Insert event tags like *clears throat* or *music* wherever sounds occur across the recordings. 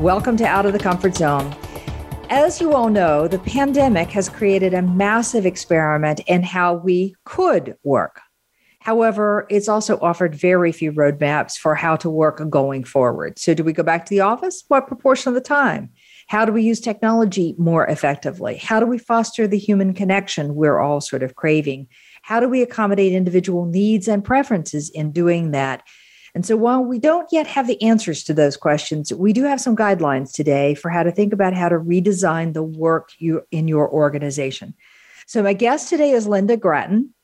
Welcome to Out of the Comfort Zone. As you all know, the pandemic has created a massive experiment in how we could work. However, it's also offered very few roadmaps for how to work going forward. So, do we go back to the office? What proportion of the time? How do we use technology more effectively? How do we foster the human connection we're all sort of craving? How do we accommodate individual needs and preferences in doing that? And so while we don't yet have the answers to those questions, we do have some guidelines today for how to think about how to redesign the work you in your organization. So my guest today is Lynda Gratton.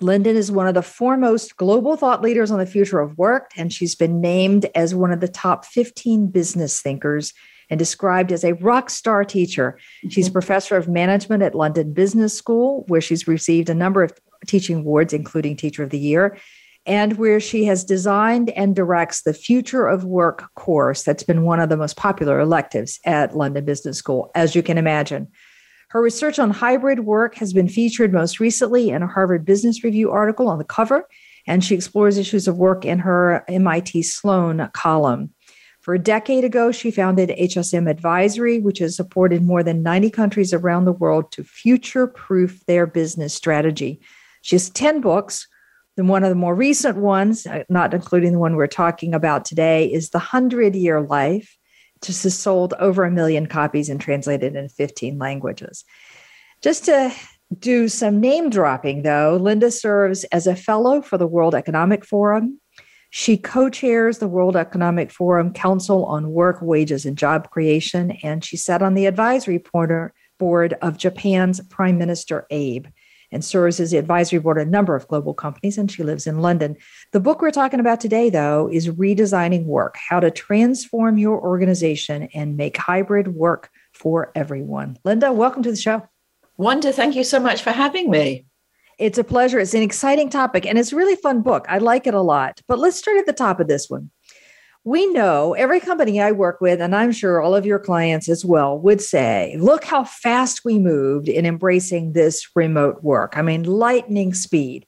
Lynda is one of the foremost global thought leaders on the future of work, and she's been named as one of the top 15 business thinkers and described as a rock star teacher. Mm-hmm. She's professor of management at London Business School, where she's received a number of teaching awards, including Teacher of the Year and where she has designed and directs the Future of Work course that's been one of the most popular electives at London Business School, as you can imagine. Her research on hybrid work has been featured most recently in a Harvard Business Review article on the cover, and she explores issues of work in her MIT Sloan column. For a decade ago, she founded HSM Advisory, which has supported more than 90 countries around the world to future proof their business strategy. She has 10 books, then one of the more recent ones, uh, not including the one we're talking about today, is The Hundred Year Life. Just has sold over a million copies and translated in 15 languages. Just to do some name dropping, though, Lynda serves as a fellow for the World Economic Forum. She co chairs the World Economic Forum Council on Work, Wages, and Job Creation, and she sat on the advisory board of Japan's Prime Minister Abe and serves as the advisory board of a number of global companies, and she lives in London. The book we're talking about today, though, is Redesigning Work How to Transform Your Organization and Make Hybrid Work for Everyone. Lynda, welcome to the show. Wanda, thank you so much for having me. It's a pleasure. It's an exciting topic and it's a really fun book. I like it a lot. But let's start at the top of this one we know every company I work with, and I'm sure all of your clients as well, would say, look how fast we moved in embracing this remote work. I mean, lightning speed.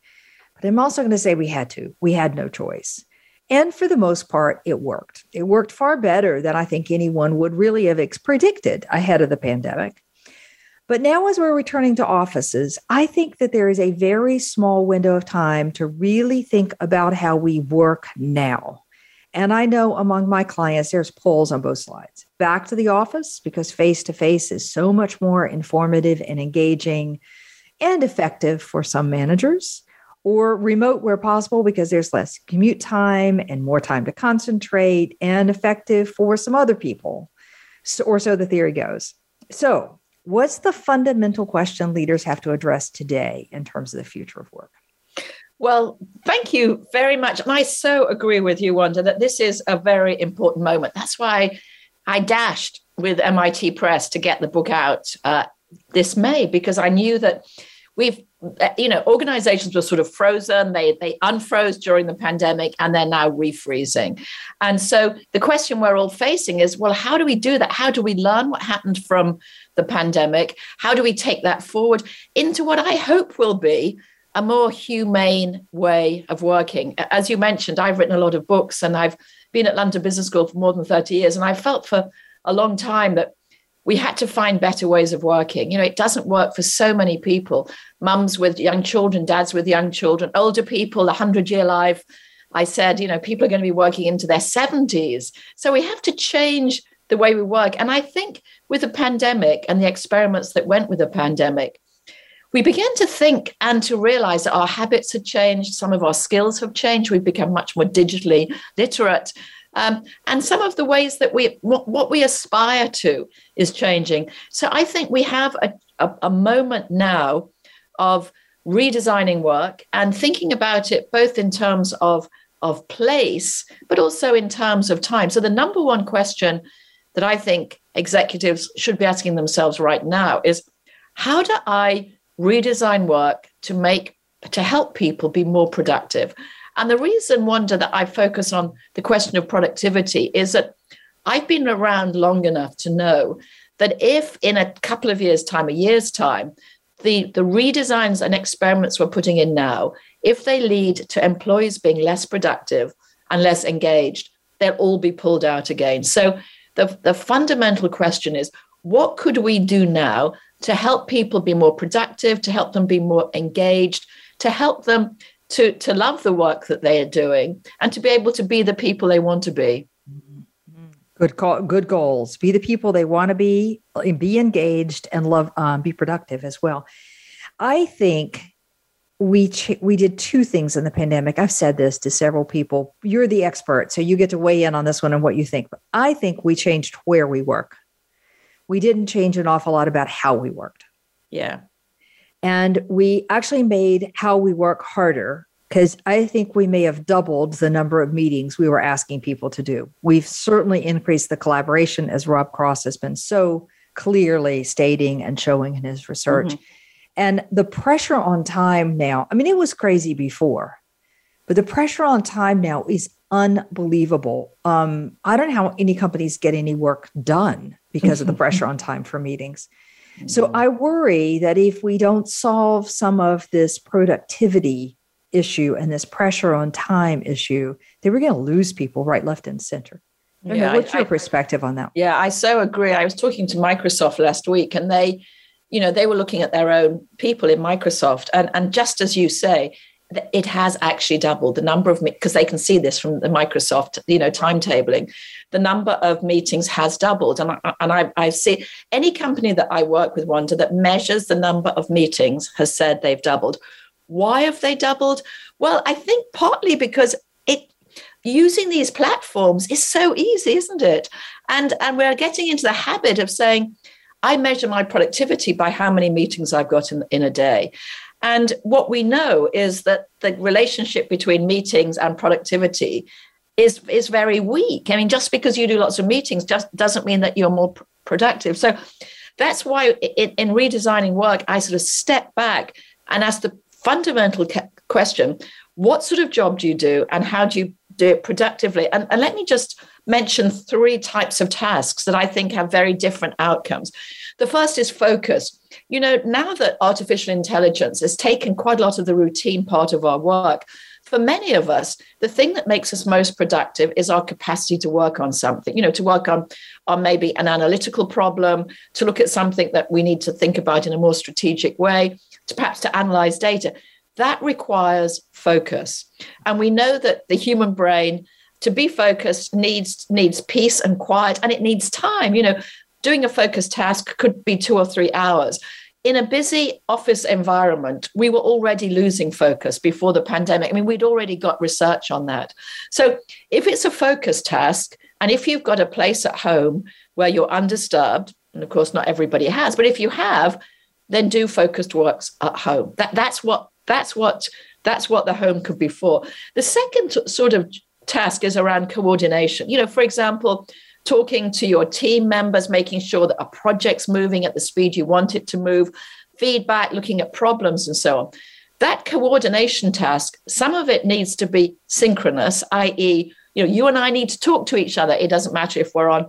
But I'm also going to say we had to, we had no choice. And for the most part, it worked. It worked far better than I think anyone would really have predicted ahead of the pandemic. But now, as we're returning to offices, I think that there is a very small window of time to really think about how we work now. And I know among my clients, there's polls on both sides. Back to the office because face to face is so much more informative and engaging and effective for some managers, or remote where possible because there's less commute time and more time to concentrate and effective for some other people. So, or so the theory goes. So, what's the fundamental question leaders have to address today in terms of the future of work? Well, thank you very much. And I so agree with you, Wanda, that this is a very important moment. That's why I dashed with MIT Press to get the book out uh, this May, because I knew that we've, uh, you know, organizations were sort of frozen. They, they unfroze during the pandemic and they're now refreezing. And so the question we're all facing is well, how do we do that? How do we learn what happened from the pandemic? How do we take that forward into what I hope will be a more humane way of working. As you mentioned, I've written a lot of books and I've been at London Business School for more than 30 years. And I felt for a long time that we had to find better ways of working. You know, it doesn't work for so many people mums with young children, dads with young children, older people, a 100 year life. I said, you know, people are going to be working into their 70s. So we have to change the way we work. And I think with the pandemic and the experiments that went with the pandemic, we began to think and to realize that our habits had changed, some of our skills have changed, we've become much more digitally literate. Um, and some of the ways that we what, what, we aspire to is changing. So I think we have a, a, a moment now of redesigning work and thinking about it both in terms of of place, but also in terms of time. So the number one question that I think executives should be asking themselves right now is how do I redesign work to make to help people be more productive? And the reason, Wanda, that I focus on the question of productivity is that I've been around long enough to know that if in a couple of years' time, a year's time, the, the redesigns and experiments we're putting in now, if they lead to employees being less productive and less engaged, they'll all be pulled out again. So the, the fundamental question is what could we do now to help people be more productive, to help them be more engaged, to help them to, to love the work that they are doing and to be able to be the people they want to be. Good call, good goals. Be the people they want to be, be engaged, and love. Um, be productive as well. I think we ch- we did two things in the pandemic. I've said this to several people. You're the expert, so you get to weigh in on this one and what you think. But I think we changed where we work. We didn't change an awful lot about how we worked. Yeah. And we actually made how we work harder because I think we may have doubled the number of meetings we were asking people to do. We've certainly increased the collaboration, as Rob Cross has been so clearly stating and showing in his research. Mm-hmm. And the pressure on time now, I mean, it was crazy before, but the pressure on time now is unbelievable. Um, I don't know how any companies get any work done because of the pressure on time for meetings. So mm-hmm. I worry that if we don't solve some of this productivity issue and this pressure on time issue, then we're going to lose people right, left, and center. Yeah, what's your perspective on that? Yeah, I so agree. I was talking to Microsoft last week, and they, you know, they were looking at their own people in Microsoft, and and just as you say, it has actually doubled the number of because they can see this from the Microsoft, you know, timetabling. The number of meetings has doubled, and I, and I, I see any company that I work with, Wanda, that measures the number of meetings has said they've doubled. Why have they doubled? Well, I think partly because it using these platforms is so easy, isn't it? And and we're getting into the habit of saying, I measure my productivity by how many meetings I've got in, in a day. And what we know is that the relationship between meetings and productivity is is very weak. I mean, just because you do lots of meetings just doesn't mean that you're more pr- productive. So that's why in, in, redesigning work, I sort of step back and ask the fundamental question what sort of job do you do and how do you do it productively and, and let me just mention three types of tasks that i think have very different outcomes the first is focus you know now that artificial intelligence has taken quite a lot of the routine part of our work for many of us, the thing that makes us most productive is our capacity to work on something, you know, to work on, on maybe an analytical problem, to look at something that we need to think about in a more strategic way, to perhaps to analyze data. That requires focus. And we know that the human brain, to be focused, needs needs peace and quiet, and it needs time. You know, doing a focused task could be two or three hours. In a busy office environment, we were already losing focus before the pandemic. I mean, we'd already got research on that. So, if it's a focus task, and if you've got a place at home where you're undisturbed, and of course, not everybody has, but if you have, then do focused works at home. That, that's what that's what that's what the home could be for. The second sort of task is around coordination. You know, for example, talking to your team members, making sure that a project's moving at the speed you want it to move, feedback, looking at problems, and so on. That coordination task, some of it needs to be synchronous, i.e., you know, you and I need to talk to each other. It doesn't matter if we're on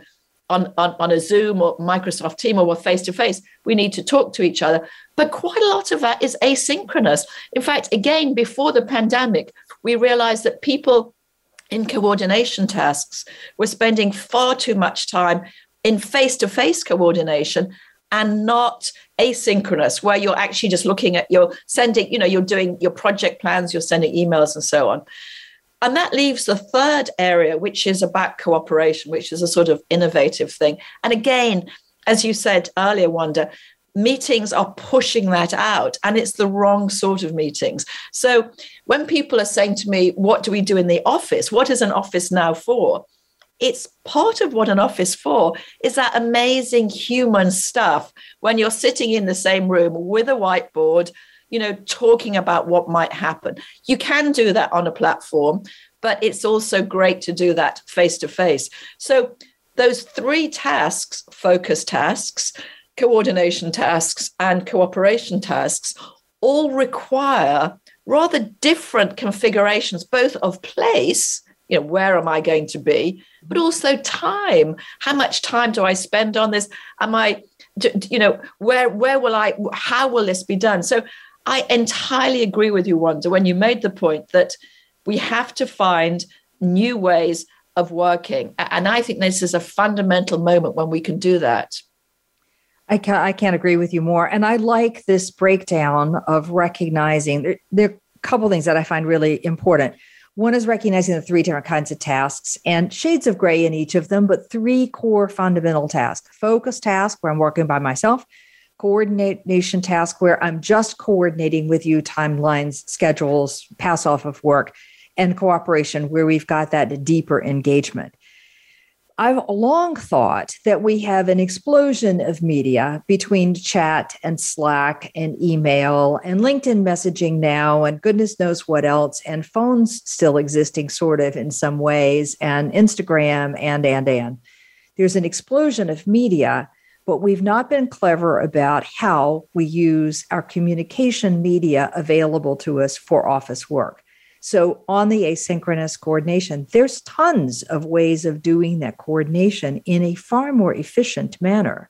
on, on, on a Zoom or Microsoft team or we're face to face. We need to talk to each other. But quite a lot of that is asynchronous. In fact, again, before the pandemic, we realized that people in coordination tasks We're spending far too much time in face to face coordination and not asynchronous where you're actually just looking at you're sending you know you're doing your project plans you're sending emails and so on and that leaves the third area, which is about cooperation, which is a sort of innovative thing. And again, as you said earlier, Wanda, meetings are pushing that out and it's the wrong sort of meetings. So when people are saying to me, What do we do in the office? What is an office now for? It's part of what an office for is that amazing human stuff when you're sitting in the same room with a whiteboard you know, talking about what might happen. You can do that on a platform, but it's also great to do that face to face. So those three tasks focus tasks, coordination tasks, and cooperation tasks all require rather different configurations, both of place, you know, where am I going to be, but also time. How much time do I spend on this? Am I, you know, where where will I? How will this be done? So I entirely agree with you, Wanda, when you made the point that we have to find new ways of working, and I think this is a fundamental moment when we can do that. I can't, I can't agree with you more. And I like this breakdown of recognizing there, there are a couple things that I find really important. One is recognizing the three different kinds of tasks and shades of gray in each of them, but three core fundamental tasks focus task, where I'm working by myself, coordination task, where I'm just coordinating with you timelines, schedules, pass off of work, and cooperation, where we've got that deeper engagement. I've long thought that we have an explosion of media between chat and Slack and email and LinkedIn messaging now, and goodness knows what else, and phones still existing sort of in some ways, and Instagram and, and, and. There's an explosion of media, but we've not been clever about how we use our communication media available to us for office work. So, on the asynchronous coordination, there's tons of ways of doing that coordination in a far more efficient manner.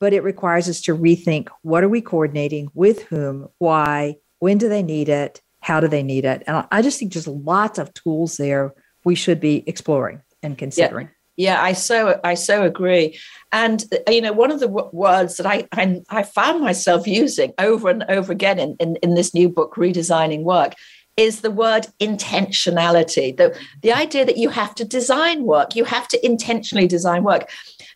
But it requires us to rethink what are we coordinating, with whom, why, when do they need it, how do they need it? And I just think there's lots of tools there we should be exploring and considering. Yeah. Yeah, I so I so agree, and you know one of the w- words that I, I, I found myself using over and over again in, in in this new book, redesigning work, is the word intentionality. The, the idea that you have to design work, you have to intentionally design work.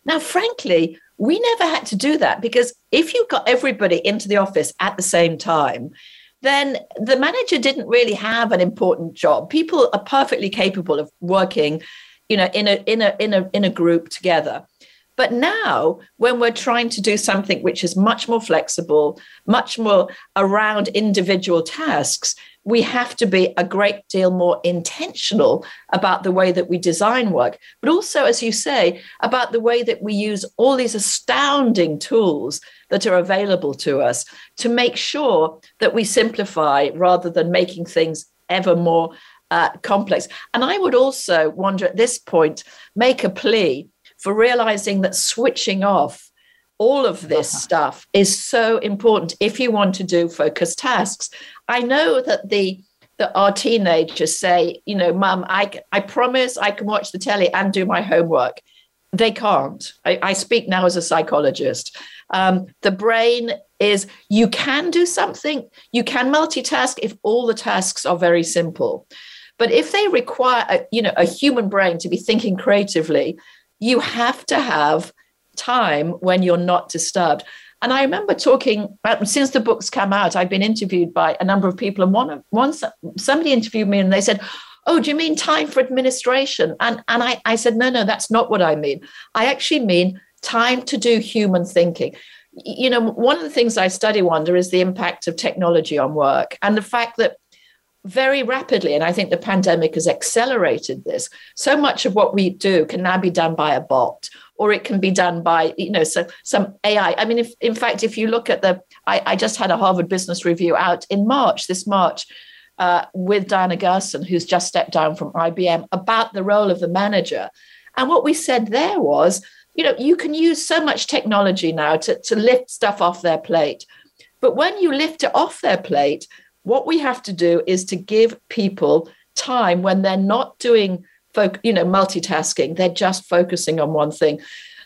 Now, frankly, we never had to do that because if you got everybody into the office at the same time, then the manager didn't really have an important job. People are perfectly capable of working, you know, in a in a in a in a group together. But now, when we're trying to do something which is much more flexible, much more around individual tasks, we have to be a great deal more intentional about the way that we design work, but also, as you say, about the way that we use all these astounding tools that are available to us to make sure that we simplify rather than making things ever more uh, complex. And I would also wonder at this point, make a plea for realizing that switching off all of this uh-huh. stuff is so important if you want to do focused tasks. I know that the that our teenagers say, you know, mum, I, I promise I can watch the telly and do my homework. They can't. I, I speak now as a psychologist. Um, the brain is, you can do something, you can multitask if all the tasks are very simple. But if they require, a, you know, a human brain to be thinking creatively, you have to have time when you're not disturbed. And I remember talking uh, since the books come out, I've been interviewed by a number of people, and one once somebody interviewed me and they said, "Oh, do you mean time for administration?" And and I I said, "No, no, that's not what I mean. I actually mean time to do human thinking." You know, one of the things I study, Wanda, is the impact of technology on work and the fact that very rapidly, and I think the pandemic has accelerated this. So much of what we do can now be done by a bot or it can be done by you know so some ai i. Mean if in fact if you look at the i, I just had a harvard business review out in march this march uh, with diana gherson who's just stepped down from ibm about the role of the manager. And what we said there was you know you can use so much technology now to, to lift stuff off their plate. But when you lift it off their plate what we have to do is to give people time when they're not doing you know, multitasking. They're just focusing on one thing.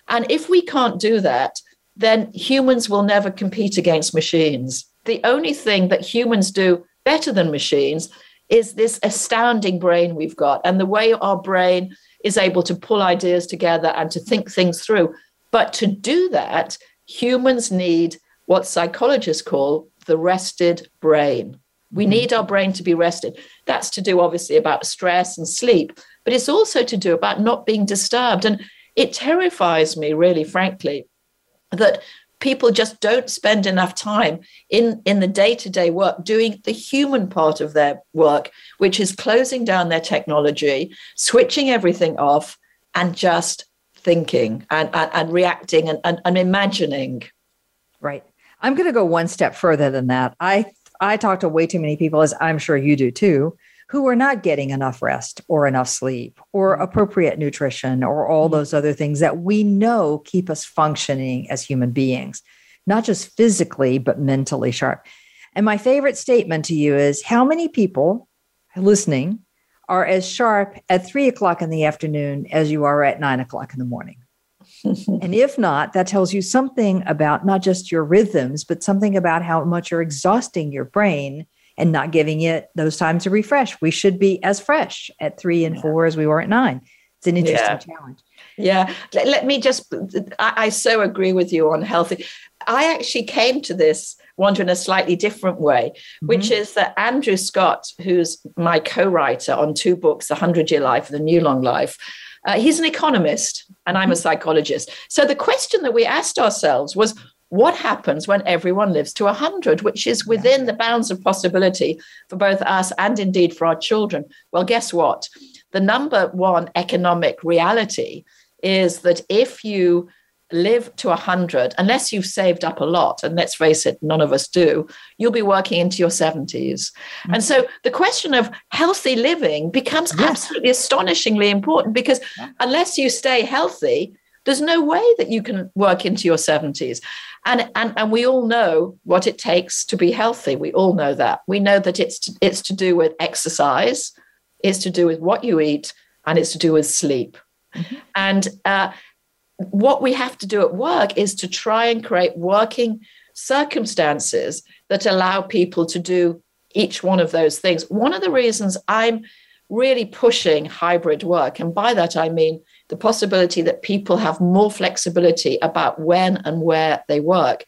And if we can't do that, then humans will never compete against machines. The only thing that humans do better than machines is this astounding brain we've got and the way our brain is able to pull ideas together and to think things through. But to do that, humans need what psychologists call the rested brain. We mm-hmm. need our brain to be rested. That's to do, obviously, about stress and sleep, but it's also to do about not being disturbed. And it terrifies me, really, frankly, that people just don't spend enough time in, in the day to day work doing the human part of their work, which is closing down their technology, switching everything off, and just thinking and, and, and reacting and, and, and imagining. Right. I'm going to go one step further than that. I I talk to way too many people, as I'm sure you do too, who are not getting enough rest or enough sleep or mm-hmm. appropriate nutrition or all mm-hmm. those other things that we know keep us functioning as human beings, not just physically, but mentally sharp. And my favorite statement to you is how many people listening are as sharp at three o'clock in the afternoon as you are at nine o'clock in the morning? *laughs* and if not, that tells you something about not just your rhythms, but something about how much you're exhausting your brain and not giving it those times to refresh. We should be as fresh at three and yeah. four as we were at nine. It's an interesting yeah. challenge. Yeah. Let, let, me just, I, I so agree with you on healthy. I actually came to this Wanda in a slightly different way, mm-hmm. which is that Andrew Scott, who's my co writer on two books, The Hundred Year Life and The New Long Life, uh, he's an economist and I'm a mm-hmm. psychologist. So the question that we asked ourselves was what happens when everyone lives to 100, which is within the bounds of possibility for both us and indeed for our children? Well, guess what? The number one economic reality is that if you live to 100 unless you've saved up a lot and let's face it none of us do you'll be working into your 70s mm-hmm. and so the question of healthy living becomes yes. absolutely astonishingly important because yeah. unless you stay healthy there's no way that you can work into your 70s and, and and we all know what it takes to be healthy we all know that we know that it's to, it's to do with exercise it's to do with what you eat and it's to do with sleep mm-hmm. and uh, what we have to do at work is to try and create working circumstances that allow people to do each one of those things. One of the reasons I'm really pushing hybrid work, and by that I mean the possibility that people have more flexibility about when and where they work,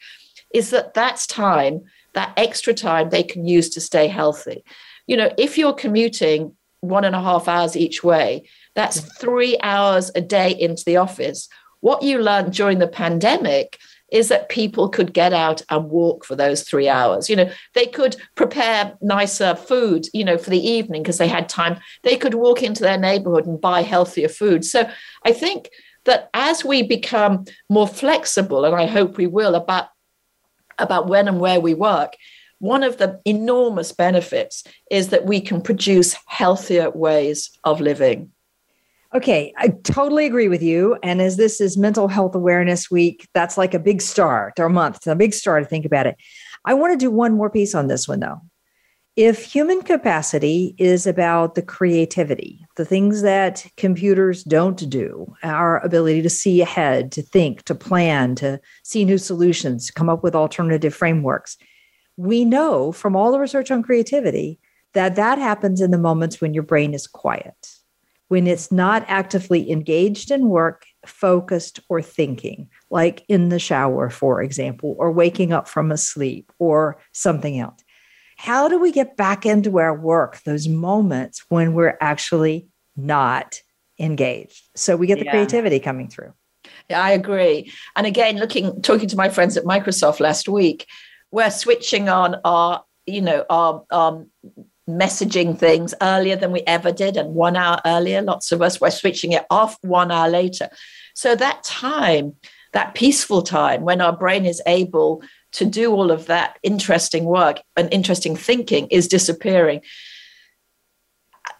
is that that's time, that extra time they can use to stay healthy. You know, if you're commuting one and a half hours each way, that's three hours a day into the office what you learned during the pandemic is that people could get out and walk for those three hours. You know, they could prepare nicer food, you know, for the evening because they had time. They could walk into their neighborhood and buy healthier food. So I think that as we become more flexible, and I hope we will, about, about when and where we work, one of the enormous benefits is that we can produce healthier ways of living. Okay, I totally agree with you. And as this is Mental Health Awareness Week, that's like a big start or month, it's a big start to think about it. I want to do one more piece on this one, though. If human capacity is about the creativity, the things that computers don't do, our ability to see ahead, to think, to plan, to see new solutions, to come up with alternative frameworks, we know from all the research on creativity that that happens in the moments when your brain is quiet when it's not actively engaged in work, focused, or thinking, like in the shower, for example, or waking up from a sleep or something else. How do we get back into our work, those moments when we're actually not engaged? So we get the yeah. creativity coming through. Yeah, I agree. And again, looking, talking to my friends at Microsoft last week, we're switching on our, you know, our, our messaging things earlier than we ever did and one hour earlier. Lots of us were switching it off one hour later. So that time, that peaceful time when our brain is able to do all of that interesting work and interesting thinking is disappearing.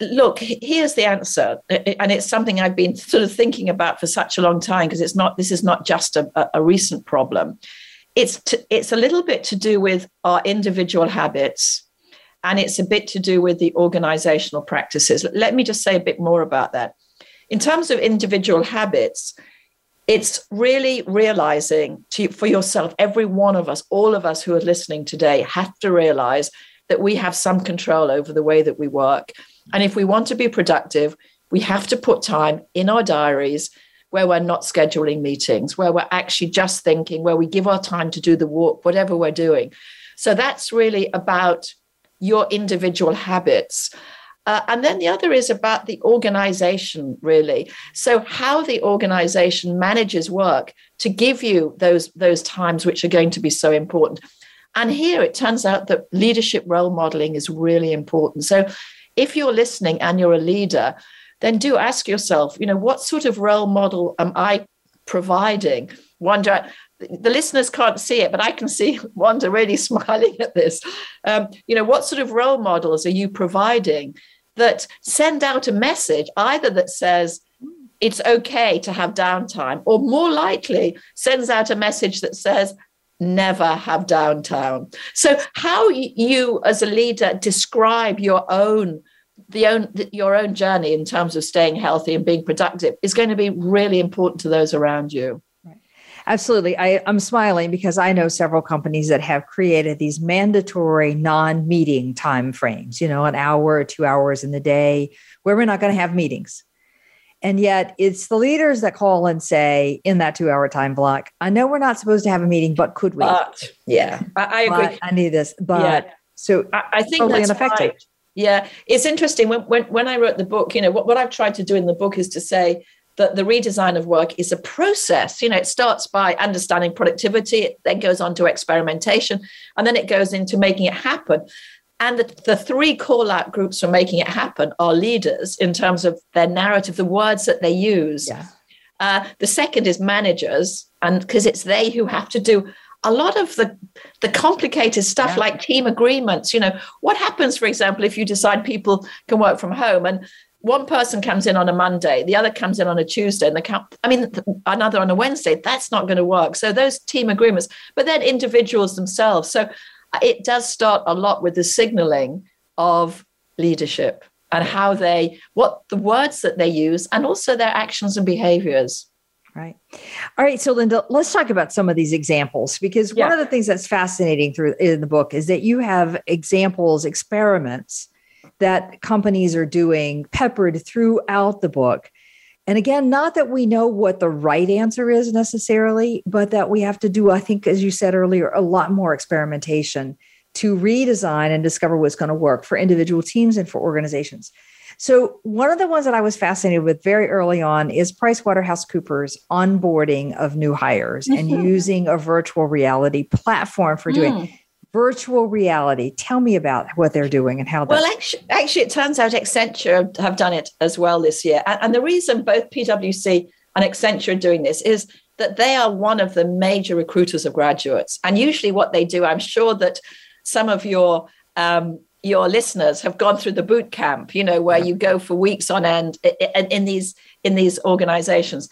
Look, here's the answer. And it's something I've been sort of thinking about for such a long time because it's not, this is not just a, a recent problem. It's, to, it's a little bit to do with our individual habits and it's a bit to do with the organizational practices. Let me just say a bit more about that. In terms of individual habits, it's really realizing to, for yourself, every one of us, all of us who are listening today, have to realize that we have some control over the way that we work. And if we want to be productive, we have to put time in our diaries where we're not scheduling meetings, where we're actually just thinking, where we give our time to do the walk, whatever we're doing. So that's really about your individual habits. Uh, and then the other is about the organization, really. So, how the organization manages work to give you those, those times which are going to be so important. And here it turns out that leadership role modeling is really important. So, if you're listening and you're a leader, then do ask yourself, you know, what sort of role model am I providing. Wanda, the listeners can't see it, but I can see *laughs* Wanda really *laughs* smiling at this. Um, you know, what sort of role models are you providing that send out a message either that says it's okay to have downtime, or more likely sends out a message that says never have downtime. So, how you as a leader describe your own the own your own journey in terms of staying healthy and being productive is going to be really important to those around you. Absolutely. I, I'm smiling because I know several companies that have created these mandatory non meeting time frames, you know, an hour or two hours in the day where we're not going to have meetings. And yet it's the leaders that call and say in that two hour time block, I know we're not supposed to have a meeting, but could we? But, yeah, I, I agree. But I need this. But yeah. so I, I think totally that's ineffective. Right. Yeah, it's interesting. When, when, when I wrote the book, you know, what, what I've tried to do in the book is to say that the redesign of work is a process. You know, it starts by understanding productivity, it then goes on to experimentation, and then it goes into making it happen. And the, the three call out groups for making it happen are leaders in terms of their narrative, the words that they use. Yeah. Uh, the second is managers, and because it's they who have to do a lot of the the complicated stuff yeah. like team agreements. You know, what happens, for example, if you decide people can work from home and one person comes in on a Monday, the other comes in on a Tuesday, and the count, I mean, another on a Wednesday. That's not going to work. So those team agreements, but then individuals themselves. So uh, it does start a lot with the signaling of leadership and how they what the words that they use and also their actions and behaviors right all right so lynda let's talk about some of these examples because yeah. one of the things that's fascinating through in the book is that you have examples experiments that companies are doing peppered throughout the book and again, not that we know what the right answer is necessarily, but that we have to do, I think, as you said earlier, a lot more experimentation to redesign and discover what's going to work for individual teams and for organizations. So, one of the ones that I was fascinated with very early on is PricewaterhouseCoopers onboarding of new hires and using a virtual reality platform for doing. Mm virtual reality. Tell me about what they're doing and how. Well, actually, actually, it turns out Accenture have done it as well this year, and, and the reason both PwC and Accenture are doing this is that they are one of the major recruiters of graduates, and usually what they do, I'm sure that some of your um, your listeners have gone through the boot camp, you know, where you go for weeks on end in, in these in these organizations.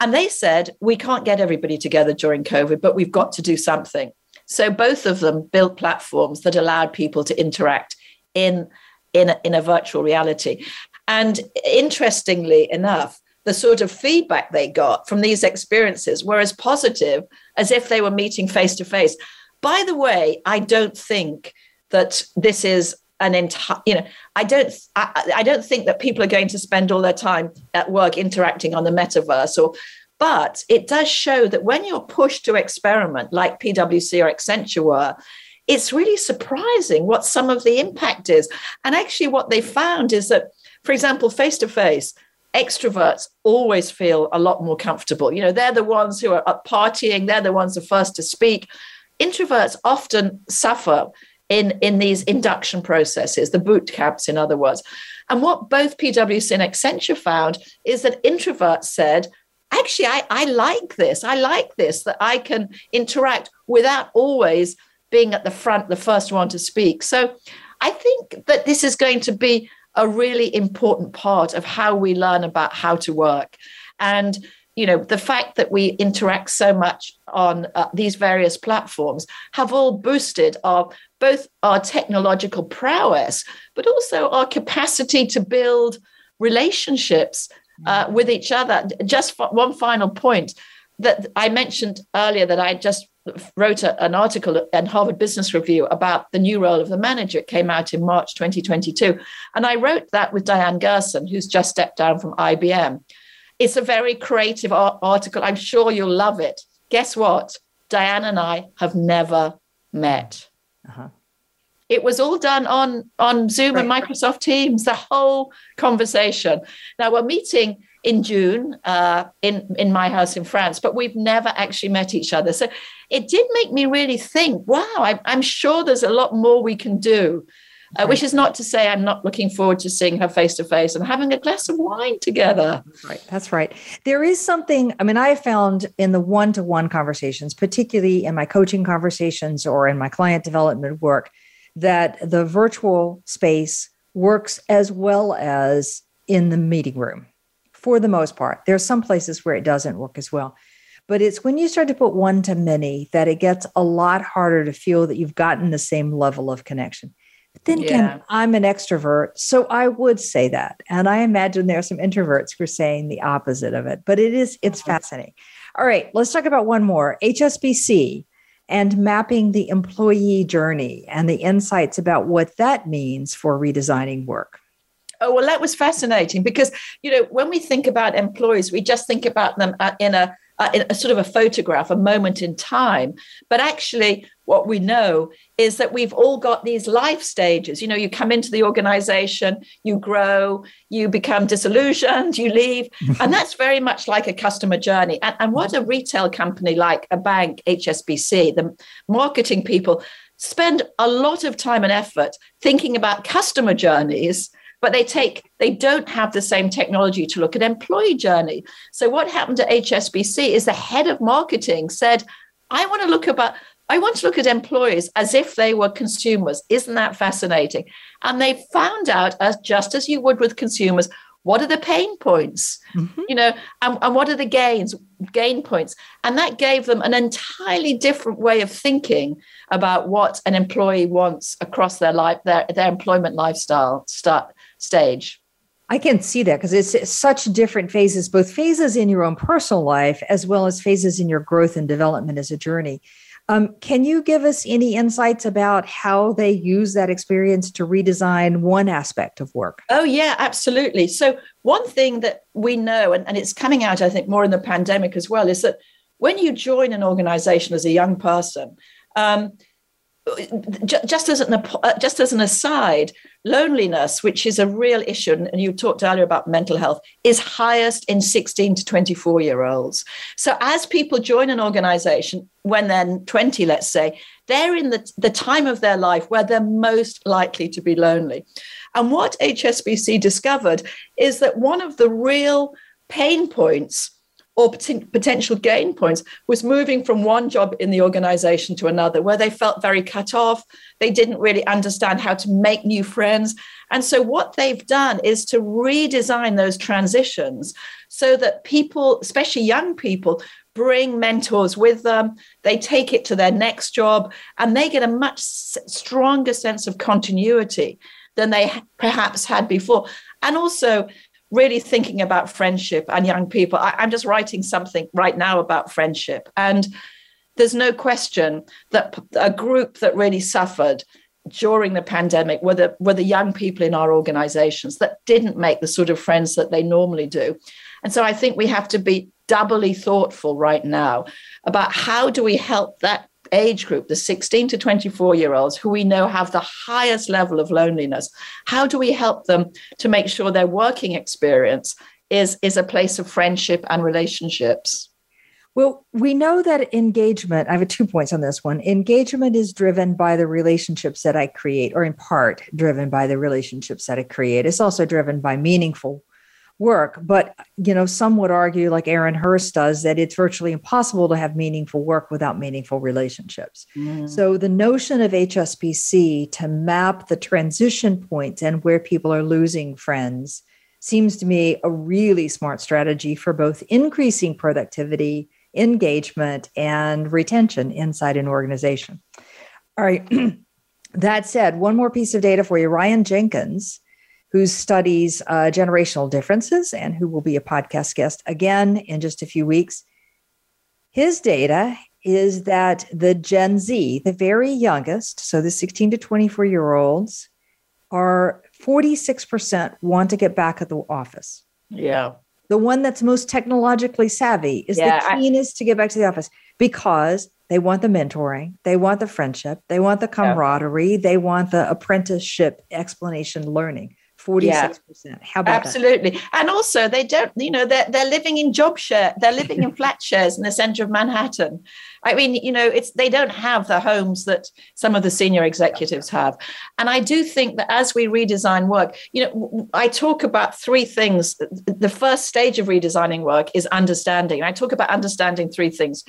And they said, we can't get everybody together during COVID, but we've got to do something. So both of them built platforms that allowed people to interact in, in, a, in a virtual reality. And interestingly enough, the sort of feedback they got from these experiences were as positive as if they were meeting face to face. By the way, I don't think that this is an entire you know i don't I, I, don't think that people are going to spend all their time at work interacting on the metaverse or but it does show that when you're pushed to experiment, like PwC or Accenture were, it's really surprising what some of the impact is. And actually, what they found is that, for example, face to face, extroverts always feel a lot more comfortable. You know, they're the ones who are partying, they're the ones the first to speak. Introverts often suffer in, in these induction processes, the boot camps, in other words. And what both PwC and Accenture found is that introverts said, actually, I, I like this. I like this that I can interact without always being at the front, the first one to speak. So I think that this is going to be a really important part of how we learn about how to work. And you know the fact that we interact so much on uh, these various platforms have all boosted our both our technological prowess but also our capacity to build relationships uh, with each other. Just one final point that I mentioned earlier that I just wrote a, an article in Harvard Business Review about the new role of the manager. It came out in March 2022. And I wrote that with Diane Gherson, who's just stepped down from IBM. It's a very creative article. I'm sure you'll love it. Guess what? Diane and I have never met. Uh-huh. It was all done on, on Zoom right. and Microsoft Teams, the whole conversation. Now we're meeting in June uh, in, in my house in France, but we've never actually met each other. So it did make me really think wow, I, I'm sure there's a lot more we can do uh, right. which is not to say I'm not looking forward to seeing her face to face and having a glass of wine together. Right. That's right. There is something, I mean, I found in the one to one conversations, particularly in my coaching conversations or in my client development work, that the virtual space works as well as in the meeting room for the most part. There are some places where it doesn't work as well. But it's when you start to put one to many that it gets a lot harder to feel that you've gotten the same level of connection. But then yeah. again, I'm an extrovert, so I would say that. And I imagine there are some introverts who are saying the opposite of it. But it is, it's uh-huh. fascinating. All right, let's talk about one more HSBC and mapping the employee journey and the insights about what that means for redesigning work. Oh, well, that was fascinating because, you know, when we think about employees, we just think about them uh, in a uh, a sort of a photograph, a moment in time. But actually, what we know is that we've all got these life stages. You know, you come into the organization, you grow, you become disillusioned, you leave. *laughs* and that's very much like a customer journey. And, and what a retail company like a bank, HSBC, the marketing people spend a lot of time and effort thinking about customer journeys but they take they don't have the same technology to look at employee journey so what happened at hsbc is the head of marketing said i want to look about I want to look at employees as if they were consumers. Isn't that fascinating? And they found out, as just as you would with consumers, what are the pain points mm-hmm. you know and, and what are the gains gain points and that gave them an entirely different way of thinking about what an employee wants across their life their, their employment lifestyle start stage. I can see that because it's such different phases, both phases in your own personal life as well as phases in your growth and development as a journey. Um, can you give us any insights about how they use that experience to redesign one aspect of work? Oh, yeah, absolutely. So, one thing that we know, and, and it's coming out, I think, more in the pandemic as well, is that when you join an organization as a young person, um, just as an uh, just as an aside, loneliness, which is a real issue, and you talked earlier about mental health, is highest in 16 to 24 year olds. So as people join an organization when they're 20, let's say, they're in the, the time of their life where they're most likely to be lonely. And what HSBC discovered is that one of the real pain points or potential gain points was moving from one job in the organization to another where they felt very cut off. They didn't really understand how to make new friends. And so what they've done is to redesign those transitions so that people especially young people bring mentors with them. They take it to their next job and they get a much stronger sense of continuity than they perhaps had before. And also really thinking about friendship and young people. I, I'm just writing something right now about friendship. And there's no question that a group that really suffered during the pandemic were the, were the young people in our organizations that didn't make the sort of friends that they normally do. And so I think we have to be doubly thoughtful right now about how do we help that age group, the 16 to 24 year olds, who we know have the highest level of loneliness, how do we help them to make sure their working experience is, is a place of friendship and relationships? Well, we know that engagement, I have two points on this one. Engagement is driven by the relationships that I create, or in part driven by the relationships that I create. It's also driven by meaningful work. But, you know, some would argue, like Aaron Hurst does, that it's virtually impossible to have meaningful work without meaningful relationships. Mm. So the notion of HSBC to map the transition points and where people are losing friends seems to me a really smart strategy for both increasing productivity, engagement, and retention inside an organization. All right. *clears throat* that said, one more piece of data for you. Ryan Jenkins who studies uh, generational differences and who will be a podcast guest again in just a few weeks. His data is that the Gen Z, the very youngest, so the 16 to 24 year olds, are 46% want to get back at the office. Yeah. The one that's most technologically savvy is yeah, the keenest I, to get back to the office because they want the mentoring, they want the friendship, they want the camaraderie, yeah. they want the apprenticeship explanation learning. 46%. Yeah. How about Absolutely. That? And also they don't, you know, they're, they're living in job share, they're living in *laughs* flat shares in the center of Manhattan. I mean, you know, it's they don't have the homes that some of the senior executives have. And I do think that as we redesign work, you know, I talk about three things. The first stage of redesigning work is understanding. I talk about understanding three things.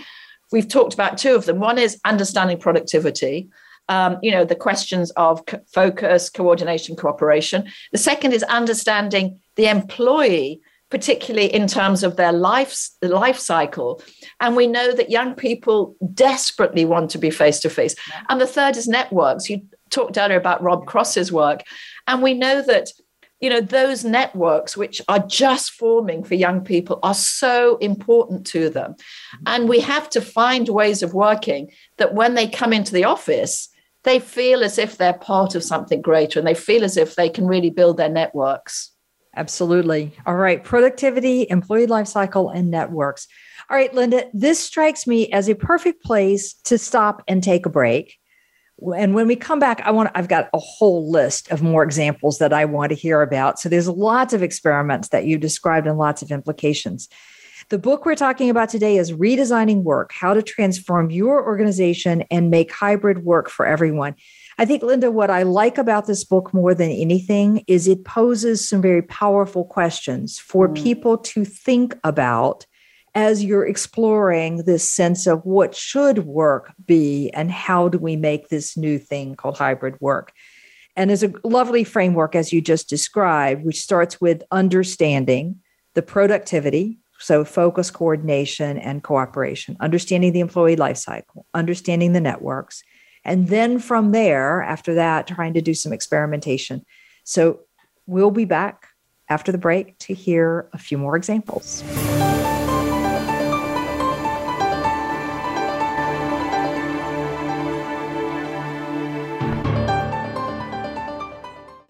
We've talked about two of them. One is understanding productivity um, you know, the questions of focus, coordination, cooperation. The second is understanding the employee, particularly in terms of their life, life cycle. And we know that young people desperately want to be face to face. And the third is networks. You talked earlier about Rob Cross's work. And we know that you know those networks which are just forming for young people are so important to them and we have to find ways of working that when they come into the office they feel as if they're part of something greater and they feel as if they can really build their networks. Absolutely. All right. Productivity, employee life cycle, and networks. All right, Lynda, this strikes me as a perfect place to stop and take a break. And when we come back, I want I've got a whole list of more examples that I want to hear about. So there's lots of experiments that you described and lots of implications. The book we're talking about today is Redesigning Work How to Transform Your Organization and Make Hybrid Work for Everyone. I think, Lynda, what I like about this book more than anything is it poses some very powerful questions for mm. people to think about as you're exploring this sense of what should work be and how do we make this new thing called hybrid work. And there's a lovely framework, as you just described, which starts with understanding the productivity, so, focus, coordination, and cooperation, understanding the employee life cycle, understanding the networks. And then from there, after that, trying to do some experimentation. So, we'll be back after the break to hear a few more examples.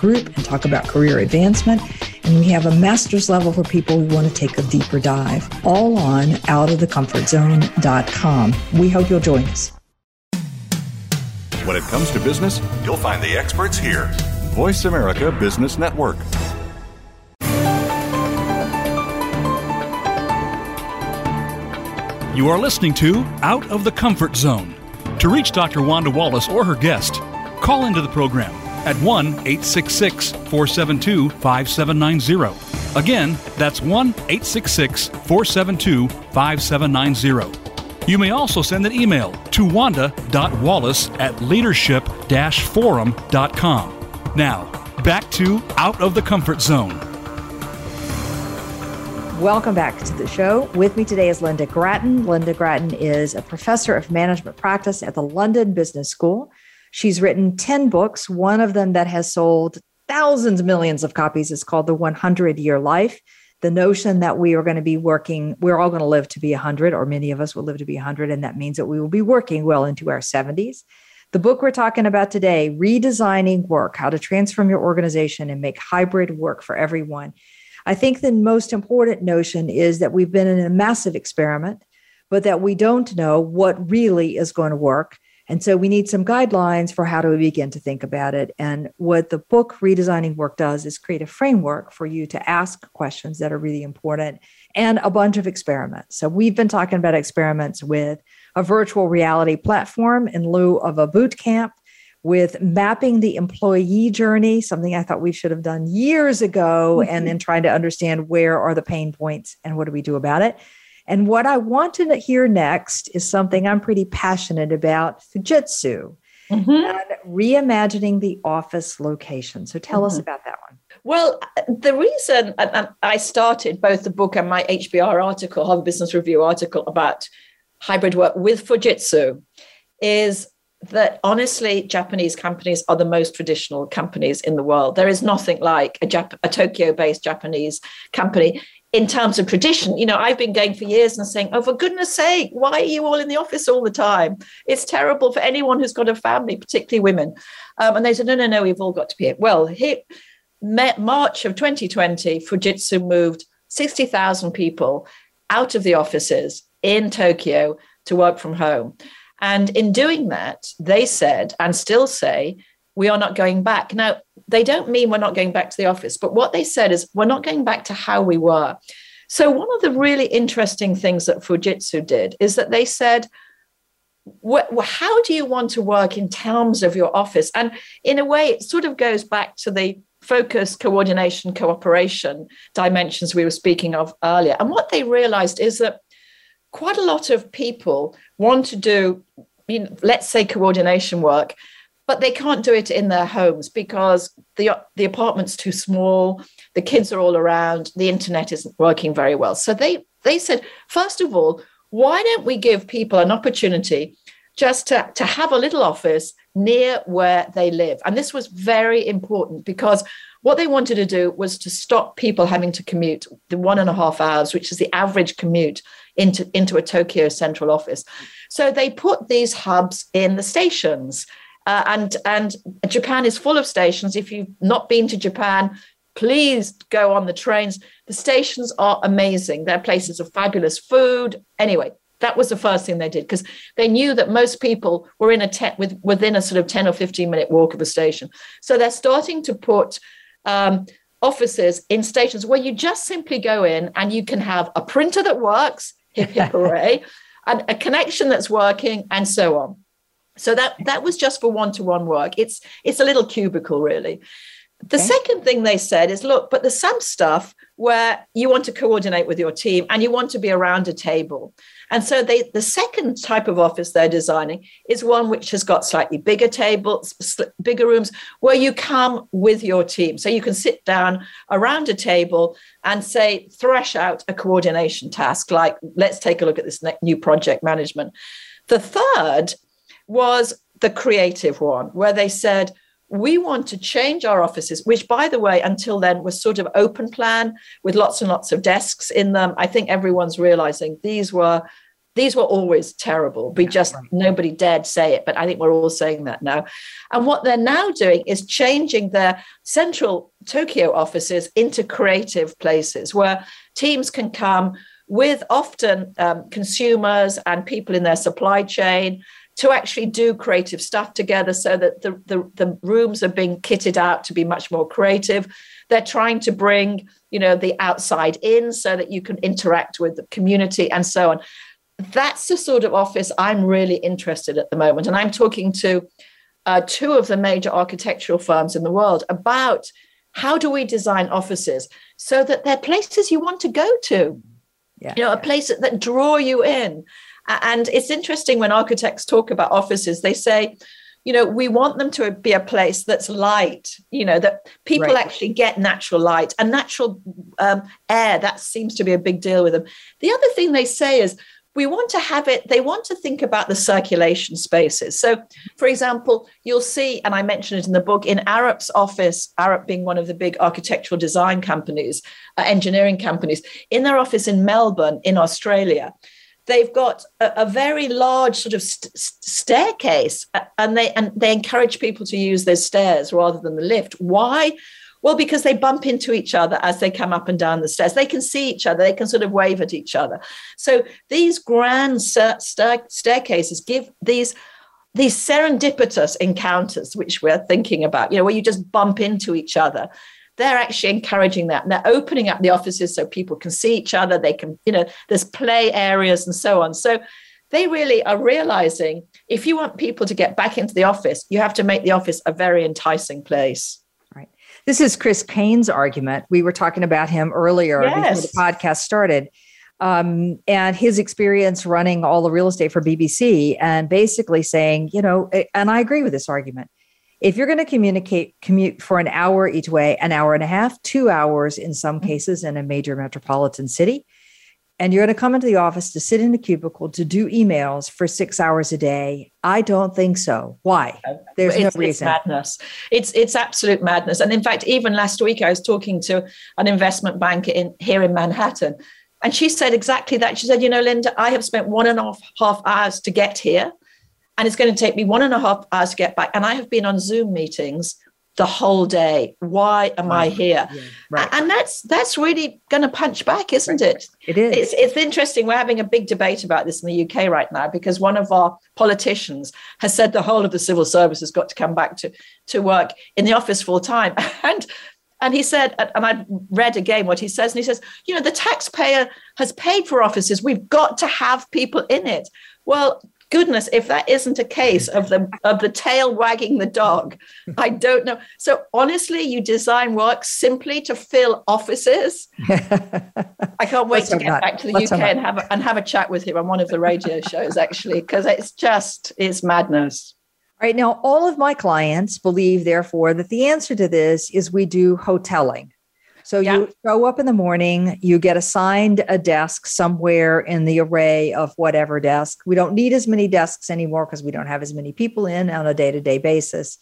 group and talk about career advancement. And we have a master's level for people who want to take a deeper dive, all on outofthecomfortzone.com. We hope you'll join us. When it comes to business, you'll find the experts here. Voice America Business Network. You are listening to Out of the Comfort Zone. To reach Dr. Wanda Wallace or her guest, call into the program at 1 866 472 5790. Again, that's 1 866 472 5790. You may also send an email to wanda.wallace at leadership forum.com. Now, back to Out of the Comfort Zone. Welcome back to the show. With me today is Lynda Gratton. Lynda Gratton is a professor of management practice at the London Business School. She's written 10 books. One of them that has sold thousands, millions of copies is called The 100 Year Life. The notion that we are going to be working, we're all going to live to be 100, or many of us will live to be 100, and that means that we will be working well into our 70s. The book we're talking about today, Redesigning Work How to Transform Your Organization and Make Hybrid Work for Everyone. I think the most important notion is that we've been in a massive experiment, but that we don't know what really is going to work. And so we need some guidelines for how do we begin to think about it. And what the book Redesigning Work does is create a framework for you to ask questions that are really important and a bunch of experiments. So we've been talking about experiments with a virtual reality platform in lieu of a boot camp with mapping the employee journey, something I thought we should have done years ago, mm-hmm. and then trying to understand where are the pain points and what do we do about it. And what I want to hear next is something I'm pretty passionate about Fujitsu mm-hmm. and reimagining the office location. So tell mm-hmm. us about that one. Well, the reason I started both the book and my HBR article, Harvard Business Review article about hybrid work with Fujitsu is that honestly, Japanese companies are the most traditional companies in the world. There is nothing like a, Jap- a Tokyo based Japanese company in terms of tradition. You know, I've been going for years and saying, oh, for goodness sake, why are you all in the office all the time? It's terrible for anyone who's got a family, particularly women. Um, and they said, no, no, no, we've all got to be here. Well, here, March of 2020, Fujitsu moved 60,000 people out of the offices in Tokyo to work from home. And in doing that, they said and still say, we are not going back. Now, they don't mean we're not going back to the office, but what they said is we're not going back to how we were. So, one of the really interesting things that Fujitsu did is that they said, how do you want to work in terms of your office? And in a way, it sort of goes back to the focus, coordination, cooperation dimensions we were speaking of earlier. And what they realized is that quite a lot of people want to do, you know, let's say, coordination work, but they can't do it in their homes because the, the apartment's too small, the kids are all around, the internet isn't working very well. So they, they said, first of all, why don't we give people an opportunity just to, to have a little office near where they live? And this was very important because what they wanted to do was to stop people having to commute the one and a half hours, which is the average commute into, into a Tokyo central office. So they put these hubs in the stations. Uh, and, and Japan is full of stations. If you've not been to Japan, please go on the trains. The stations are amazing. They're places of fabulous food. Anyway, that was the first thing they did because they knew that most people were in a te- with, within a sort of 10 or 15 minute walk of a station. So they're starting to put um, offices in stations where you just simply go in and you can have a printer that works, hip hip hooray, *laughs* and a connection that's working, and so on. So that that was just for one-to-one work. It's it's a little cubicle, really. The okay. second thing they said is look, but there's some stuff where you want to coordinate with your team and you want to be around a table. And so they the second type of office they're designing is one which has got slightly bigger tables, bigger rooms where you come with your team. So you can sit down around a table and say thresh out a coordination task like let's take a look at this new project management. The third was the creative one where they said we want to change our offices, which, by the way, until then was sort of open plan with lots and lots of desks in them. I think everyone's realizing these were these were always terrible. We just nobody dared say it, but I think we're all saying that now. And what they're now doing is changing their central Tokyo offices into creative places where teams can come with often um, consumers and people in their supply chain to actually do creative stuff together so that the, the, the rooms are being kitted out to be much more creative. They're trying to bring you know the outside in so that you can interact with the community and so on. That's the sort of office i'm really interested at the moment. And i'm talking to uh, two of the major architectural firms in the world about how do we design offices so that they're places you want to go to. Yeah, you know a place that, that draw you in and it's interesting when architects talk about offices, they say, you know, we want them to be a place that's light, you know, that people right. actually get natural light and natural um, air. That seems to be a big deal with them. The other thing they say is, we want to have it, they want to think about the circulation spaces. So, for example, you'll see, and I mentioned it in the book, in Arup's office, Arup being one of the big architectural design companies, uh, engineering companies, in their office in Melbourne, in Australia, they've got a, a very large sort of st- staircase and they and they encourage people to use those stairs rather than the lift why Well, because they bump into each other as they come up and down the stairs. They can see each other, they can sort of wave at each other. So these grand staircases give these these serendipitous encounters, which we're thinking about, you know, where you just bump into each other. They're actually encouraging that. And they're opening up the offices so people can see each other. They can, you know, there's play areas and so on. So they really are realizing if you want people to get back into the office, you have to make the office a very enticing place. Right. This is Chris Kane's argument. We were talking about him earlier yes. before the podcast started. Um, and his experience running all the real estate for BBC and basically saying, you know, and I agree with this argument. If you're going to communicate, commute for an hour each way, an hour and a half, two hours in some mm-hmm. cases in a major metropolitan city, and you're going to come into the office to sit in a cubicle to do emails for six hours a day i don't think so. Why? There's it's, no reason. it's madness. It's it's absolute madness. And in fact even last week i was talking to an investment banker in here in manhattan and she said exactly that. She said you know lynda i have spent one and a half, half hours to get here and it's going to take me one and a half hours to get back and i have been on zoom meetings the whole day. Why am right. I here? Yeah, right. And that's that's really going to punch back, isn't right. it? It is. It's, it's interesting. We're having a big debate about this in the UK right now because one of our politicians has said the whole of the civil service has got to come back to to work in the office full time. *laughs* And and he said, and I read again what he says, and he says, you know, the taxpayer has paid for offices. We've got to have people in it. Well, goodness, if that isn't a case of the of the tail wagging the dog, I don't know. So honestly, you design work simply to fill offices. I can't wait Let's to get not. back to the Let's UK and have a, and have a chat with him on one of the radio *laughs* shows actually, because it's just it's madness. All right now, all of my clients believe, therefore, that the answer to this is we do hoteling. So yeah. you show up in the morning, you get assigned a desk somewhere in the array of whatever desk. We don't need as many desks anymore because we don't have as many people in on a day to day basis.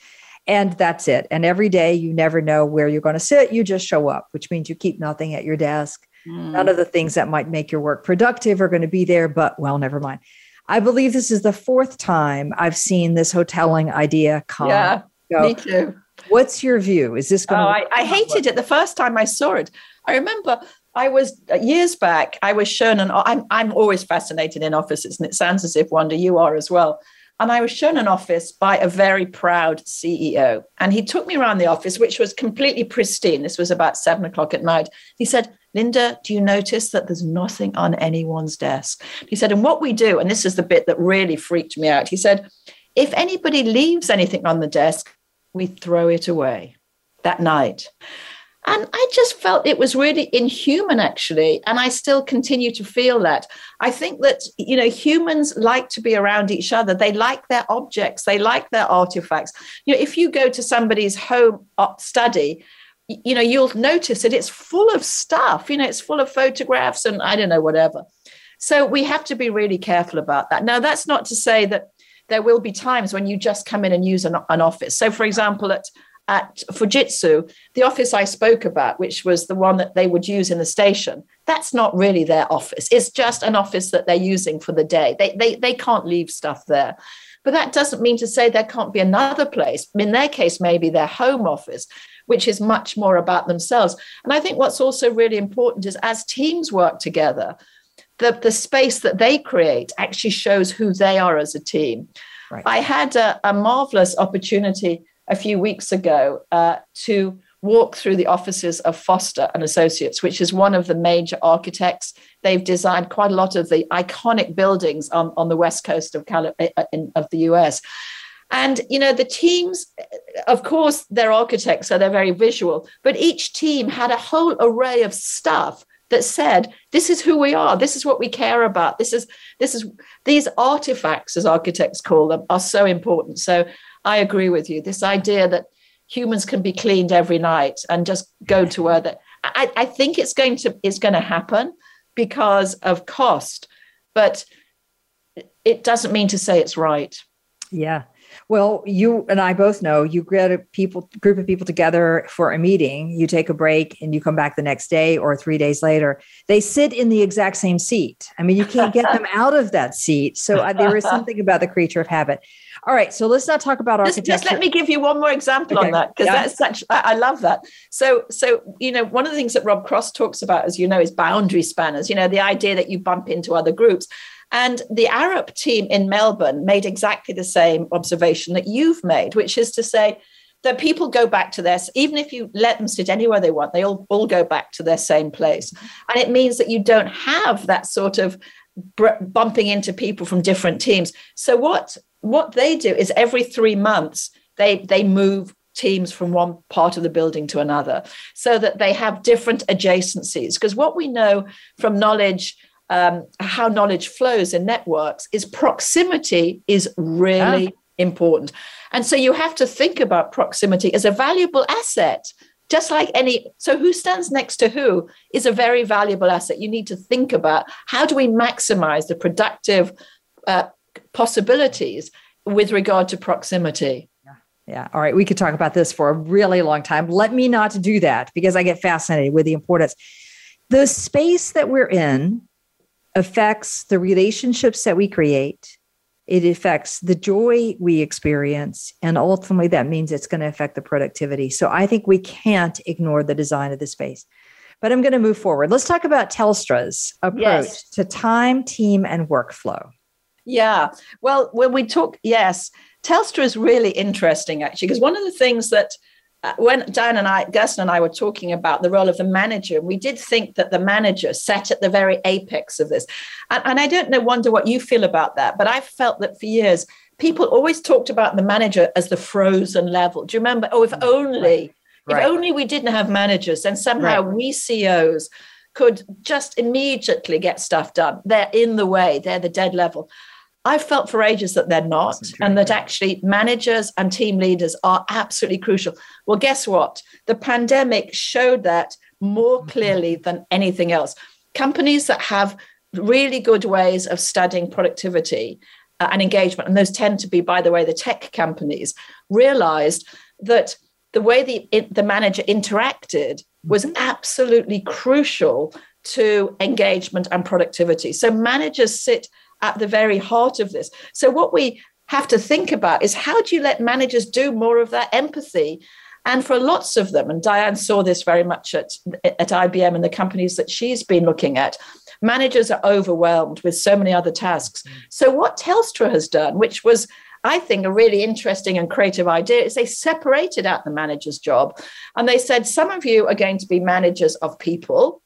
And that's it. And every day you never know where you're going to sit. You just show up, which means you keep nothing at your desk. Mm. None of the things that might make your work productive are going to be there, but well, never mind. I believe this is the fourth time I've seen this hoteling idea come. Yeah, go. me too. What's your view? Is this going? To Oh, I, I hated it the first time I saw it. I remember I was uh, years back. I was shown an. I'm I'm always fascinated in offices, and it sounds as if Wanda you are as well. And I was shown an office by a very proud CEO, and he took me around the office, which was completely pristine. This was about seven o'clock at night. He said, Lynda, do you notice that there's nothing on anyone's desk? He said, and what we do, and this is the bit that really freaked me out. He said, if anybody leaves anything on the desk, we throw it away that night. And I just felt it was really inhuman, actually. And I still continue to feel that. I think that, you know, humans like to be around each other. They like their objects, they like their artifacts. You know, if you go to somebody's home uh, study, you know, you'll notice that it's full of stuff, you know, it's full of photographs and I don't know, whatever. So we have to be really careful about that. Now, that's not to say that there will be times when you just come in and use an, an office. So, for example, at at Fujitsu, the office I spoke about, which was the one that they would use in the station, that's not really their office. It's just an office that they're using for the day. They, they, they can't leave stuff there. But that doesn't mean to say there can't be another place. In their case, maybe their home office, which is much more about themselves. And I think what's also really important is as teams work together, the, the space that they create actually shows who they are as a team. Right. I had a, a, marvelous opportunity a few weeks ago uh, to walk through the offices of Foster and Associates, which is one of the major architects. They've designed quite a lot of the iconic buildings on, on the west coast of, Cali- uh, in, of the US. And you know the teams, of course, they're architects, so they're very visual. But each team had a whole array of stuff that said this is who we are. This is what we care about. This is this is these artifacts as architects call them are so important. So i agree with you. This idea that humans can be cleaned every night and just go to where that I, I think it's going to it's going to happen because of cost but it doesn't mean to say it's right. Yeah Well, you and I both know you get a people group of people together for a meeting, you take a break and you come back the next day or 3 days later. They sit in the exact same seat. I mean, you can't get them *laughs* out of that seat. So uh, there is something about the creature of habit. All right, so let's not talk about architecture. Just, just let me give you one more example okay. on that because yeah. that's such. I, I, love that. So, so you know, one of the things that Rob Cross talks about, as you know, is boundary spanners. You know, the idea that you bump into other groups. And the Arup team in Melbourne made exactly the same observation that you've made, which is to say that people go back to this, even if you let them sit anywhere they want, they all, all go back to their same place. And it means that you don't have that sort of bumping into people from different teams. So what what they do is every three months they they move teams from one part of the building to another so that they have different adjacencies because what we know from knowledge um, how knowledge flows in networks is proximity is really ah. important. And so you have to think about proximity as a valuable asset, just like any. So, who stands next to who is a very valuable asset. You need to think about how do we maximize the productive uh, possibilities with regard to proximity. Yeah. All right. We could talk about this for a really long time. Let me not do that because I get fascinated with the importance. The space that we're in affects the relationships that we create. It affects the joy we experience. And ultimately, that means it's going to affect the productivity. So I think we can't ignore the design of the space. But I'm going to move forward. Let's talk about Telstra's approach yes. to time, team, and workflow. Yeah. Well, when we talk, yes, Telstra is really interesting, actually, because one of the things that when Dan and I, Gherson and I were talking about the role of the manager, we did think that the manager sat at the very apex of this. And, and I don't know, Wanda what you feel about that, but I felt that for years, people always talked about the manager as the frozen level. Do you remember? Oh, if mm, only, right. if only we didn't have managers, then somehow right. we CEOs could just immediately get stuff done. They're in the way, they're the dead level. I've felt for ages that they're not, and that actually managers and team leaders are absolutely crucial. Well, guess what? The pandemic showed that more mm-hmm. clearly than anything else. Companies that have really good ways of studying productivity uh, and engagement, and those tend to be, by the way, the tech companies, realized that the way the, the manager interacted was mm-hmm. absolutely crucial to engagement and productivity. So managers sit at the very heart of this. So, what we have to think about is how do you let managers do more of that empathy? And for lots of them, and Diane saw this very much at, at IBM and the companies that she's been looking at, managers are overwhelmed with so many other tasks. So, what Telstra has done, which was I think a really interesting and creative idea is they separated out the manager's job and they said, some of you are going to be managers of people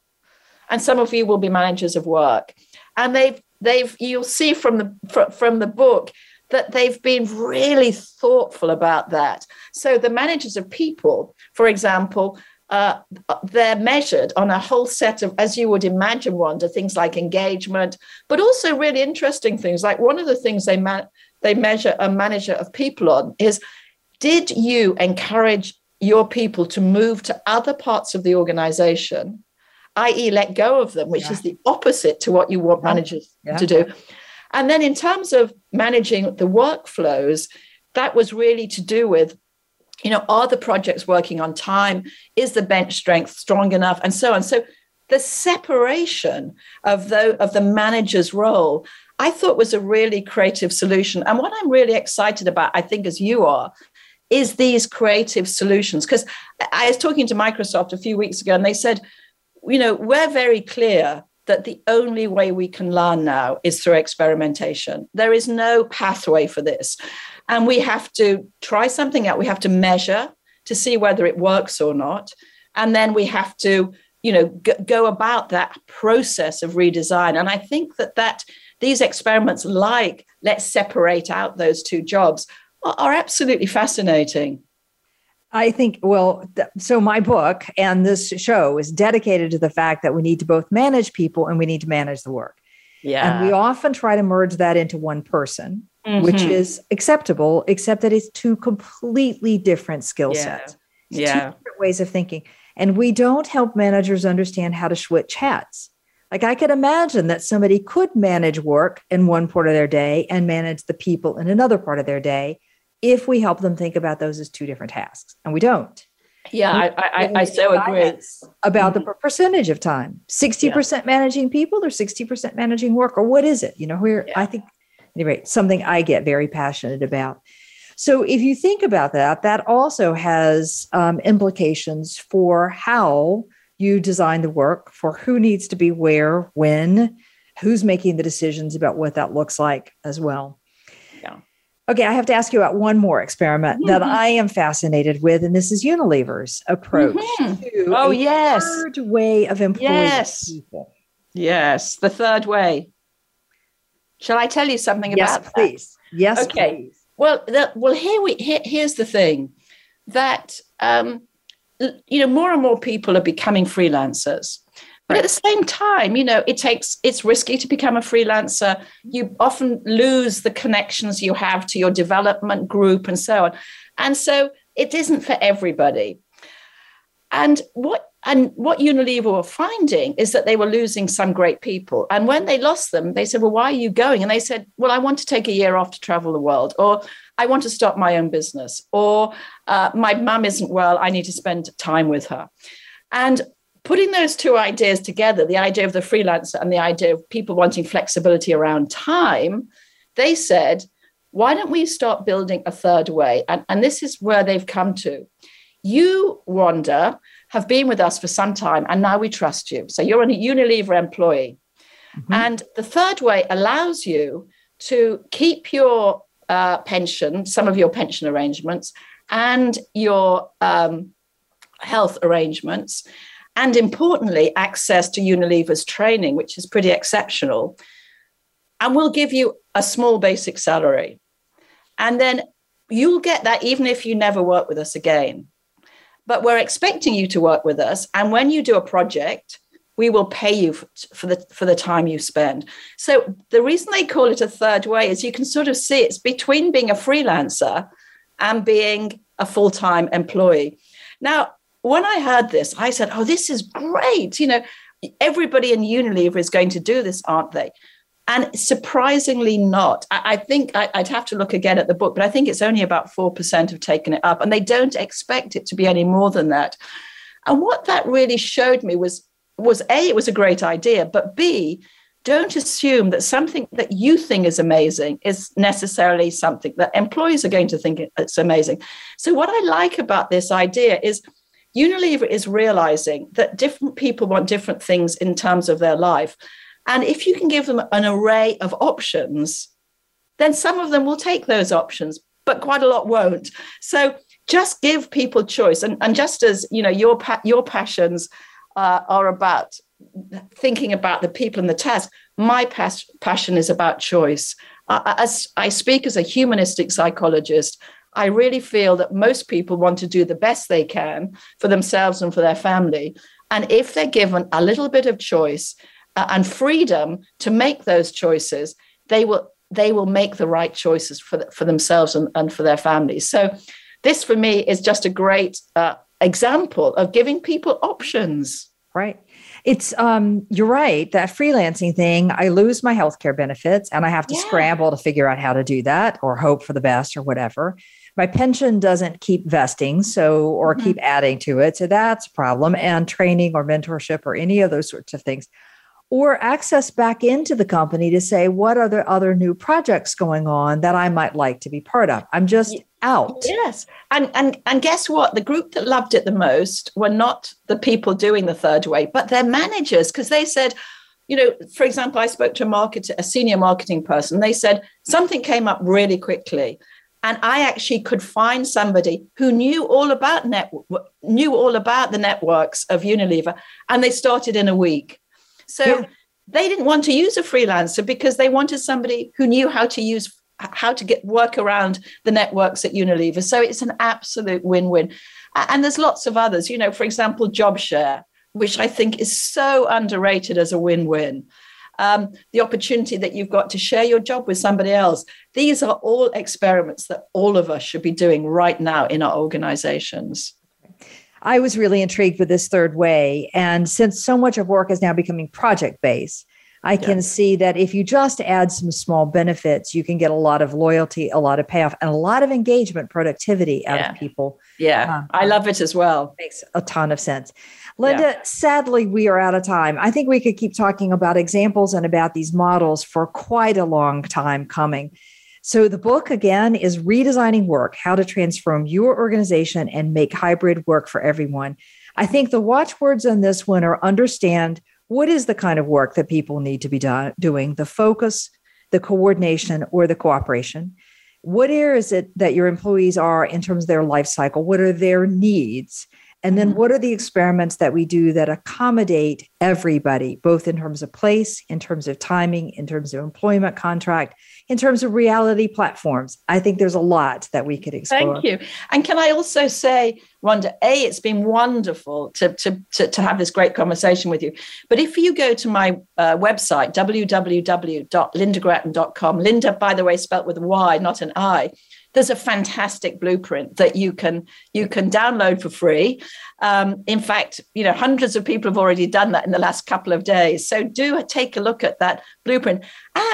and some of you will be managers of work. And they've they've you'll see from the from the book that they've been really thoughtful about that. So the managers of people, for example, uh, they're measured on a whole set of, as you would imagine, Wanda, things like engagement, but also really interesting things. Like one of the things they ma- they measure a manager of people on is, did you encourage your people to move to other parts of the organization i.e., let go of them, which yeah. is the opposite to what you want managers yeah. to do. And then, in terms of managing the workflows, that was really to do with you know, are the projects working on time? Is the bench strength strong enough? And so on. So the separation of the of the manager's role, I thought was a really creative solution. And what I'm really excited about, I think, as you are, is these creative solutions. Because I was talking to Microsoft a few weeks ago, and they said, you know, we're very clear that the only way we can learn now is through experimentation. There is no pathway for this. And we have to try something out. We have to measure to see whether it works or not. And then we have to, you know, g- go about that process of redesign. And I think that that these experiments, like let's separate out those two jobs, are, are absolutely fascinating. I think, well, th- so my book and this show is dedicated to the fact that we need to both manage people and we need to manage the work. Yeah. And we often try to merge that into one person, mm-hmm. which is acceptable, except that it's two completely different skill yeah. sets. It's yeah. Two different ways of thinking. And we don't help managers understand how to switch hats. Like I could imagine that somebody could manage work in one part of their day and manage the people in another part of their day if we help them think about those as two different tasks, and we don't. Yeah, I, I, I so agree. About mm-hmm. the percentage of time 60% yeah. managing people or 60% managing work, or what is it? You know, where yeah. I think, anyway, something I get very passionate about. So if you think about that, that also has um, implications for how you design the work, for who needs to be where, when, who's making the decisions about what that looks like as well. Okay, I have to ask you about one more experiment mm-hmm. that I am fascinated with, and this is Unilever's approach mm-hmm. to oh yes third way of employing yes. people. Yes, the third way. Shall I tell you something yes, about please. that? Yes, okay. Please. Well, the, well, here we here, here's the thing that um, you know more and more people are becoming freelancers. But at the same time, you know, it takes it's risky to become a freelancer. You often lose the connections you have to your development group and so on. And so it isn't for everybody. And what and what Unilever were finding is that they were losing some great people. And when they lost them, they said, Well, why are you going? And they said, Well, I want to take a year off to travel the world, or I want to start my own business, or uh, my mum isn't well, I need to spend time with her. And putting those two ideas together, the idea of the freelancer and the idea of people wanting flexibility around time, they said, Why don't we start building a third way? And, and this is where they've come to. You, Wanda, have been with us for some time and now we trust you. So you're a Unilever employee. Mm-hmm. And the third way allows you to keep your uh, pension, some of your pension arrangements, and your um, health arrangements, and importantly, access to Unilever's training, which is pretty exceptional. And we'll give you a small basic salary. And then you'll get that even if you never work with us again but we're expecting you to work with us. And when you do a project, we will pay you for, the for the time you spend. So the reason they call it a third way is you can sort of see it's between being a freelancer and being a full-time employee. Now, when I heard this, I said, "Oh, this is great. You know, everybody in Unilever is going to do this, aren't they?" And surprisingly not. I, I think I, would have to look again at the book, but I think it's only about 4% have taken it up. And they don't expect it to be any more than that. And what that really showed me was, was A, it was a great idea, but B, don't assume that something that you think is amazing is necessarily something that employees are going to think it's amazing. So, what I like about this idea is Unilever is realizing that different people want different things in terms of their life. And if you can give them an array of options, then some of them will take those options, but quite a lot won't. So just give people choice. And, and just as you know, your pa- your passions uh, are about thinking about the people and the task, my pas- passion is about choice. Uh, as I speak as a humanistic psychologist, I really feel that most people want to do the best they can for themselves and for their family. And if they're given a little bit of choice, uh, and freedom to make those choices, they will they will make the right choices for for themselves and, and for their families. So this for me is just a great uh, example of giving people options. Right. It's um you're right that freelancing thing I lose my healthcare benefits and I have to yeah. scramble to figure out how to do that or hope for the best or whatever. My pension doesn't keep vesting so or mm-hmm. keep adding to it so that's a problem and training or mentorship or any of those sorts of things or access back into the company to say what are the other new projects going on that I might like to be part of. I'm just out. Yes. And and and guess what? The group that loved it the most were not the people doing the third way, but their managers because they said you know, for example, I spoke to a marketer, a senior marketing person. They said something came up really quickly, and I actually could find somebody who knew all about knew all about the networks of Unilever, and they started in a week. So yeah. they didn't want to use a freelancer because they wanted somebody who knew how to use how to get work around the networks at Unilever. So it's an absolute win-win. And there's lots of others, you know, for example, JobShare, which I think is so underrated as a win-win. Um, the opportunity that you've got to share your job with somebody else. These are all experiments that all of us should be doing right now in our organizations. I was really intrigued with this third way. And since so much of work is now becoming project based, I can yeah. see that if you just add some small benefits, you can get a lot of loyalty, a lot of payoff, and a lot of engagement, productivity out yeah. of people. Yeah, um, I love it as well. Makes a ton of sense. Lynda, yeah. sadly, we are out of time. I think we could keep talking about examples and about these models for quite a long time coming. So, the book again is Redesigning Work How to Transform Your Organization and Make Hybrid Work for Everyone. I think the watchwords on this one are understand what is the kind of work that people need to be do- doing, the focus, the coordination, or the cooperation. What is it that your employees are in terms of their life cycle? What are their needs? And then mm-hmm. what are the experiments that we do that accommodate everybody, both in terms of place, in terms of timing, in terms of employment contract, in terms of reality platforms? I think there's a lot that we could explore. Thank you. And can I also say, Wanda, A, it's been wonderful to, to, to, to have this great conversation with you. But if you go to my uh, website, www.lyndagratton.com, Lynda, by the way, spelt with a Y, not an I, there's a fantastic blueprint that you can you can download for free. Um, in fact, you know hundreds of people have already done that in the last couple of days. So do take a look at that blueprint.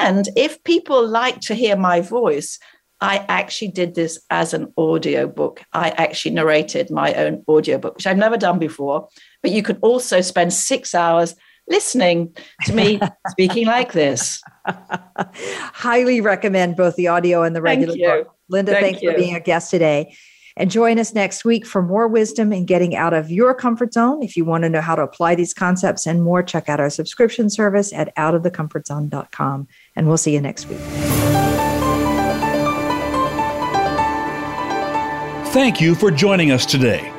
And if people like to hear my voice, I actually did this as an audio book. I actually narrated my own audio book, which I've never done before. But you could also spend six hours listening to me *laughs* speaking like this. Highly recommend both the audio and the regular book. Lynda, Thank thanks you. for being a guest today. And join us next week for more wisdom in getting out of your comfort zone. If you want to know how to apply these concepts and more, check out our subscription service at outofthecomfortzone.com. And we'll see you next week. Thank you for joining us today.